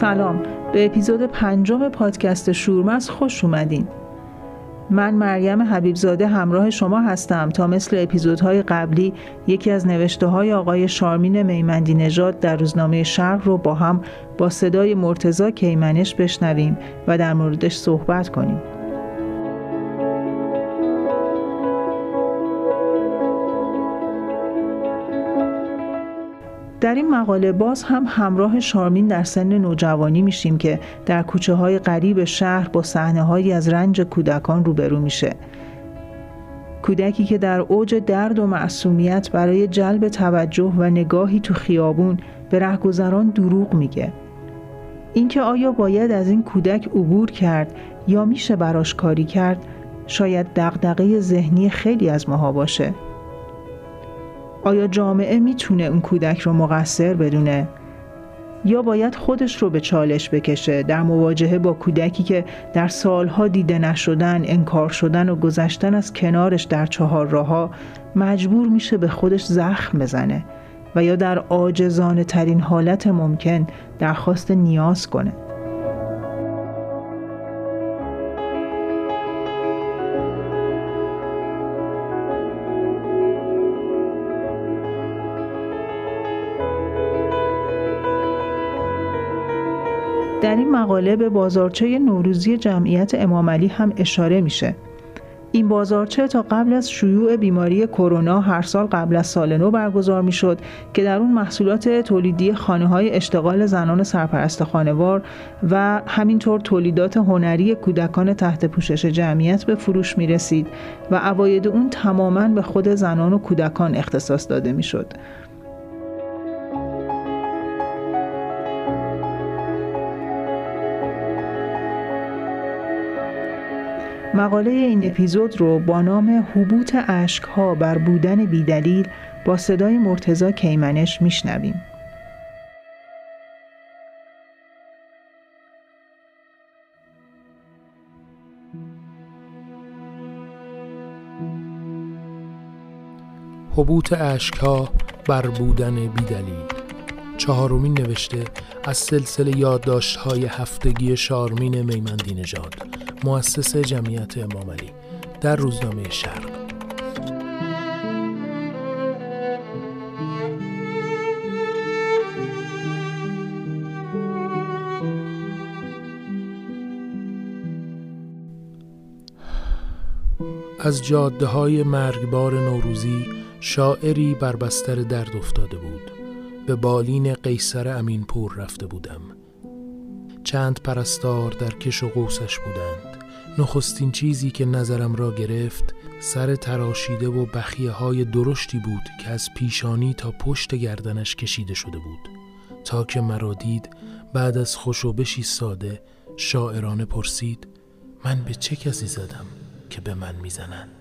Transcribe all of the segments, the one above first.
سلام به اپیزود پنجم پادکست شورمز خوش اومدین من مریم حبیبزاده همراه شما هستم تا مثل اپیزودهای قبلی یکی از نوشته های آقای شارمین میمندی نژاد در روزنامه شرق رو با هم با صدای مرتزا کیمنش بشنویم و در موردش صحبت کنیم. در این مقاله باز هم همراه شارمین در سن نوجوانی میشیم که در کوچه های قریب شهر با صحنه هایی از رنج کودکان روبرو میشه. کودکی که در اوج درد و معصومیت برای جلب توجه و نگاهی تو خیابون به رهگذران دروغ میگه. اینکه آیا باید از این کودک عبور کرد یا میشه براش کاری کرد شاید دغدغه ذهنی خیلی از ماها باشه. آیا جامعه می‌تونه اون کودک رو مقصر بدونه یا باید خودش رو به چالش بکشه در مواجهه با کودکی که در سالها دیده نشدن، انکار شدن و گذشتن از کنارش در چهار راهها مجبور میشه به خودش زخم بزنه و یا در آجزانه ترین حالت ممکن درخواست نیاز کنه. مقاله به بازارچه نوروزی جمعیت امام علی هم اشاره میشه. این بازارچه تا قبل از شیوع بیماری کرونا هر سال قبل از سال نو برگزار می‌شد که در اون محصولات تولیدی خانه های اشتغال زنان سرپرست خانوار و همینطور تولیدات هنری کودکان تحت پوشش جمعیت به فروش می رسید و عواید اون تماما به خود زنان و کودکان اختصاص داده می‌شد. مقاله این اپیزود رو با نام حبوط ها بر بودن بیدلیل با صدای مرتزا کیمنش میشنویم. حبوط ها بر بودن بیدلیل چهارمین نوشته از سلسله های هفتگی شارمین میمندی نژاد مؤسس جمعیت امام علی در روزنامه شرق. از جاده های مرگبار نوروزی شاعری بر بستر درد افتاده بود. به بالین قیصر امینپور رفته بودم. چند پرستار در کش و قوسش بودند. نخستین چیزی که نظرم را گرفت سر تراشیده و بخیه های درشتی بود که از پیشانی تا پشت گردنش کشیده شده بود. تا که مرا دید بعد از خوشوبشی ساده شاعرانه پرسید من به چه کسی زدم که به من می‌زنند؟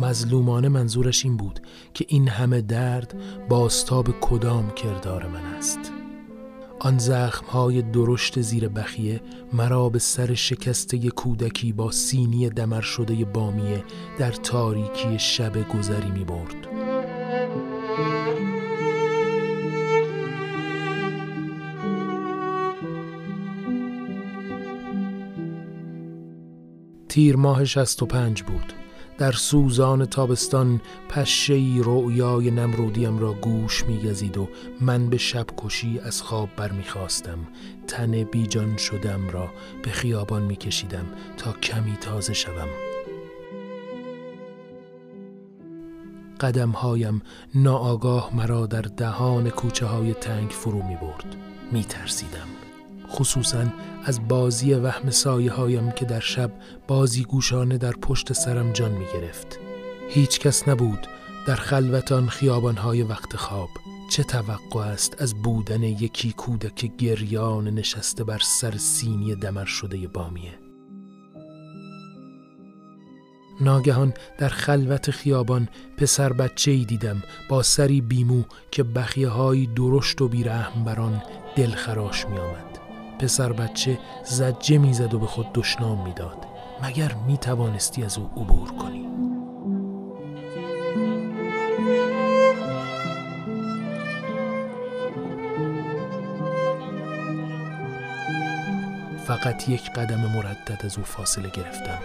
مظلومانه منظورش این بود که این همه درد باستاب کدام کردار من است. آن زخمهای درشت زیر بخیه مرا به سر شکسته کودکی با سینی دمر شده بامیه در تاریکی شب گذری می برد تیر ماه شست و پنج بود. در سوزان تابستان پشهی رؤیای نمرودیم را گوش میگزید و من به شب کشی از خواب برمیخواستم. تن بیجان شدم را به خیابان میکشیدم تا کمی تازه شوم. قدمهایم ناآگاه مرا در دهان کوچه های تنگ فرو می برد خصوصا از بازی وهم سایه هایم که در شب بازی گوشانه در پشت سرم جان می گرفت هیچ کس نبود در خلوتان خیابان های وقت خواب. چه توقع است از بودن یکی کودک گریان نشسته بر سر سینی دمر شده بامیه؟ ناگهان در خلوت خیابان پسر بچه ای دیدم با سری بیمو که بخیه های درشت و بیرحم بران دلخراش می آمد. پسر بچه زجه می‌زد و به خود دشنام می‌داد. مگر می توانستی از او عبور کنی؟ فقط یک قدم مردد از او فاصله گرفتم.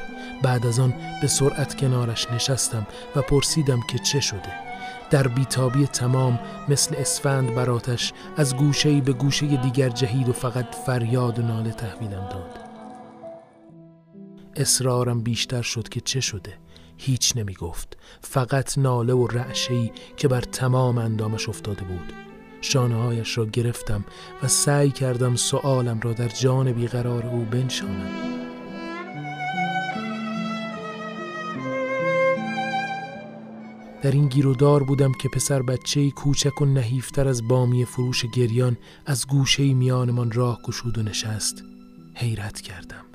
بعد از آن به سرعت کنارش نشستم و پرسیدم که چه شده. در بیتابی تمام مثل اسفند براتش از گوشه به گوشه دیگر جهید و فقط فریاد و ناله تحویلم داد. اصرارم بیشتر شد که چه شده؟ هیچ نمی گفت فقط ناله و رعشهی که بر تمام اندامش افتاده بود. شانه هایش را گرفتم و سعی کردم سؤالم را در جان بیقرار او بنشانم. در این گیرودار بودم که پسر بچه کوچک و نحیفتر از بامی فروش گریان از گوشه میانمان راه گشود و نشست. حیرت کردم.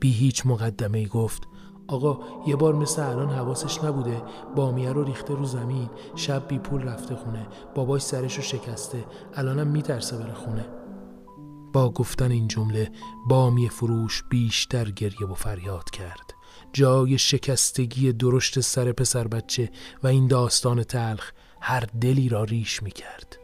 بی هیچ مقدمه گفت آقا یه بار مثل الان حواسش نبوده. بامیه رو ریخته رو زمین. شب بی پول رفته خونه. باباش سرش رو شکسته. الانم میترسه بره خونه. با گفتن این جمله بامی فروش بیشتر گریه و فریاد کرد. جای شکستگی درشت سر پسر بچه و این داستان تلخ هر دلی را ریش می کرد.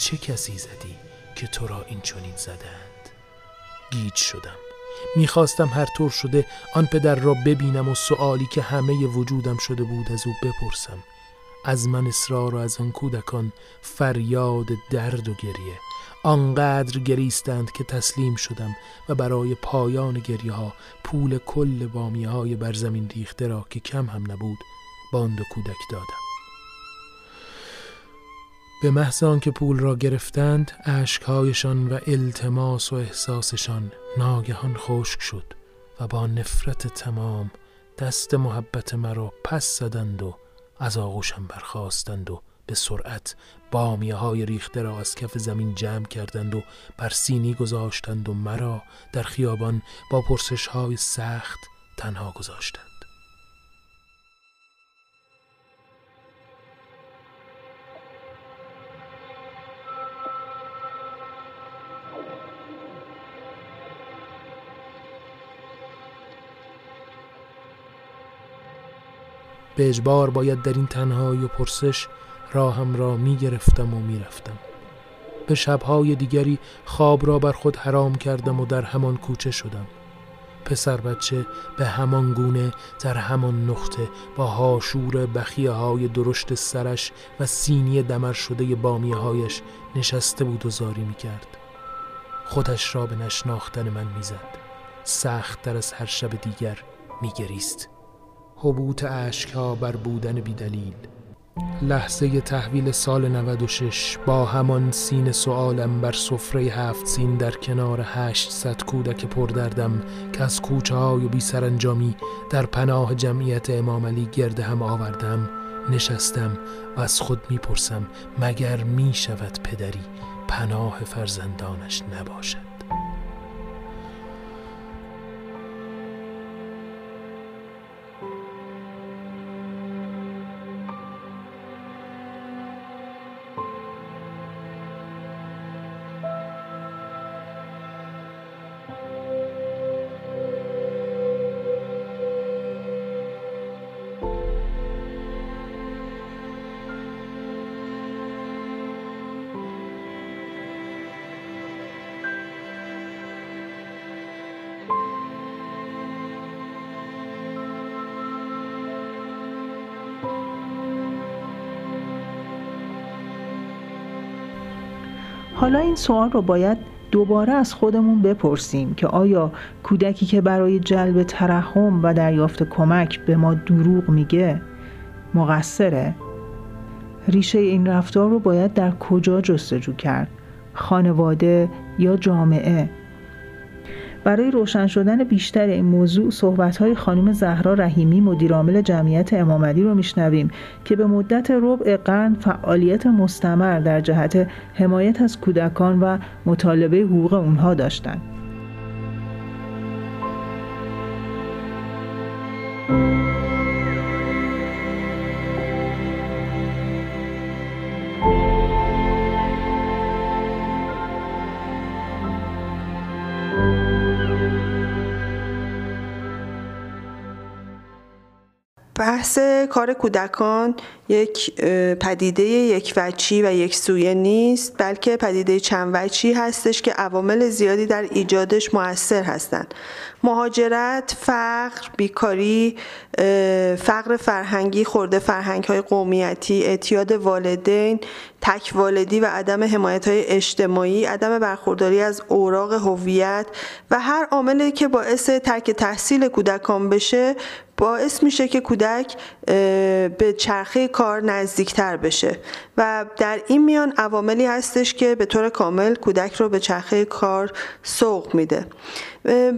چه کسی زدی که تو را این چنین زدند؟ گیج شدم. می‌خواستم هر طور شده آن پدر را ببینم و سؤالی که همه وجودم شده بود از او بپرسم. از من اصرار و از آن کودکان فریاد درد و گریه. آنقدر گریستند که تسلیم شدم و برای پایان گریه ها پول کل بامیه های بر زمین ریخته را که کم هم نبود باند و کودک دادم. به محض آنکه پول را گرفتند اشکهایشان و التماس و احساسشان ناگهان خشک شد و با نفرت تمام دست محبت مرا پس زدند و از آغوشم برخواستند و به سرعت بامیه های ریخته را از کف زمین جمع کردند و بر سینی گذاشتند و مرا در خیابان با پرسش های سخت تنها گذاشتند. به اجبار باید در این تنهایی و پرسش راهم را می گرفتم و می رفتم. به شبهای دیگری خواب را بر خود حرام کردم و در همان کوچه شدم پسر بچه به همان گونه در همان نقطه با هاشور بخیه های درشت سرش و سینی دمر شده بامیه هایش نشسته بود و زاری می کرد. خودش را به نشناختن من می‌زد. سخت در از هر شب دیگر می گریست. حبوط ها بر بودن بیدلیل لحظه تحویل سال 96 با همان سین سوالم بر سفره هفت سین در کنار هشت ست کودک پردردم که از کوچه های بی سرانجامی در پناه جمعیت امام علی گرد هم آوردم نشستم و از خود می‌پرسم مگر می شود پدری پناه فرزندانش نباشد؟ حالا این سوال رو باید دوباره از خودمون بپرسیم که آیا کودکی که برای جلب ترحم و دریافت کمک به ما دروغ میگه مقصره؟ ریشه این رفتار رو باید در کجا جستجو کرد؟ خانواده یا جامعه؟ برای روشن شدن بیشتر این موضوع های خانم زهرا رحیمی مدیرعامل جمعیت امامدی رو میشنویم که به مدت ربع قرن فعالیت مستمر در جهت حمایت از کودکان و مطالبه حقوق اونها داشتند. بحث کار کودکان یک پدیده یک وچی و یک سویه نیست بلکه پدیده چند وچی هستش که عوامل زیادی در ایجادش موثر هستند. مهاجرت، فقر، بیکاری، فقر فرهنگی، خورده فرهنگ های قومیتی، اعتیاد والدین، تک والدی و عدم حمایت های اجتماعی، عدم برخورداری از اوراق هویت و هر عاملی که باعث ترک تحصیل کودکان بشه باعث میشه که کودک به چرخه کار نزدیکتر بشه. و در این میان عواملی هستش که به طور کامل کودک رو به چرخه کار سوق میده.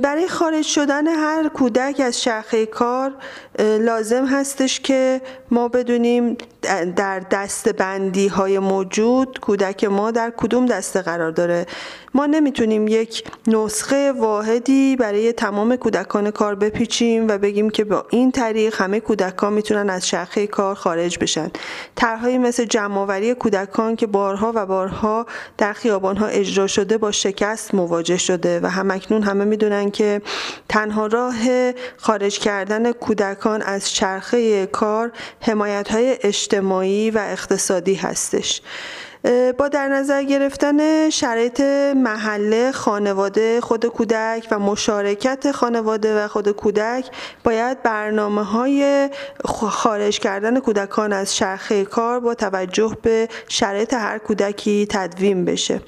برای خارج شدن هر کودک از چرخه کار لازم هستش که ما بدونیم در دست بندی های موجود کودک ما در کدوم دسته قرار داره؟ ما نمی‌تونیم یک نسخه واحدی برای تمام کودکان کار بپیچیم و بگیم که با این طریق همه کودکان می‌تونن از شرخه کار خارج بشن. طرحهایی مثل جمعآوری کودکان که بارها و بارها در خیابانها اجرا شده با شکست مواجه شده و همکنون همه می‌دونن که تنها راه خارج کردن کودکان از چرخه کار حمایت های اجتماعی و اقتصادی هستش. با در نظر گرفتن شرایط محله خانواده خود کودک و مشارکت خانواده و خود کودک باید برنامه های خارج کردن کودکان از شرخه کار با توجه به شرایط هر کودکی تدوین بشه.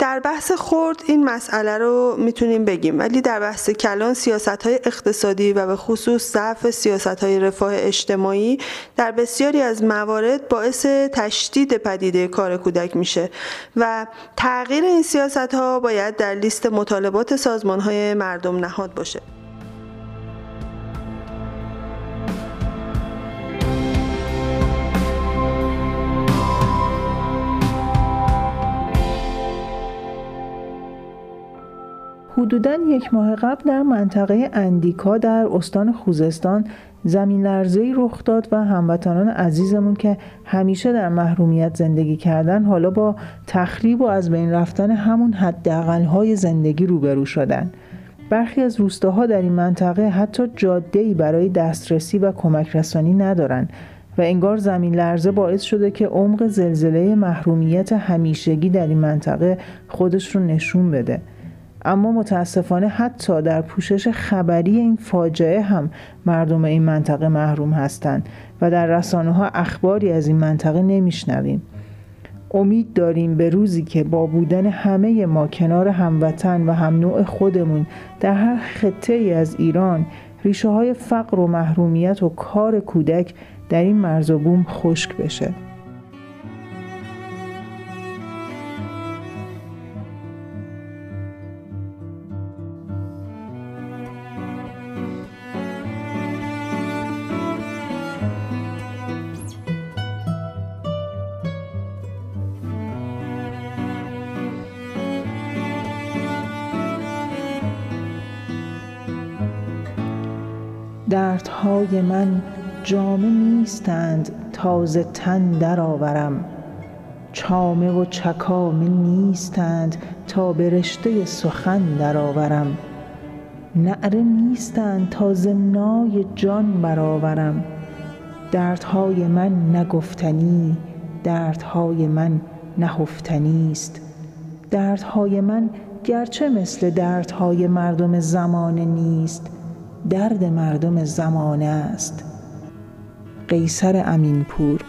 در بحث خورد این مسئله رو می‌تونیم بگیم. ولی در بحث کلان سیاست های اقتصادی و به خصوص ضعف سیاست های رفاه اجتماعی در بسیاری از موارد باعث تشدید پدیده کار کودک میشه و تغییر این سیاست ها باید در لیست مطالبات سازمان های مردم نهاد باشه. حدودا یک ماه قبل در منطقه اندیکا در استان خوزستان زمین لرزه رخ داد و هموطنان عزیزمون که همیشه در محرومیت زندگی کردن حالا با تخریب و از بین رفتن همون های زندگی روبرو شدن. برخی از روستاها در این منطقه حتی جاده‌ای برای دسترسی و کمک رسانی ندارن و انگار زمین لرزه باعث شده که عمق زلزله محرومیت همیشگی در این منطقه خودش رو نشون بده. اما متاسفانه حتی در پوشش خبری این فاجعه هم مردم این منطقه محروم هستند و در رسانه ها اخباری از این منطقه نمیشنویم. امید داریم به روزی که با بودن همه ما کنار هموطن و هم نوع خودمون در هر خطه ای از ایران ریشه های فقر و محرومیت و کار کودک در این مرز و بوم خشک بشه. دردهای من جامه نیستند تازه تن درآورم. چامه و چکامه نیستند تا به رشته سخن درآورم. نعره نیستند تا نای جان برآورم. دردهای من نگفتنی دردهای من نهفتنی است. دردهای من گرچه مثل دردهای مردم زمانه نیست. درد مردم زمانه است. قیصر امینپور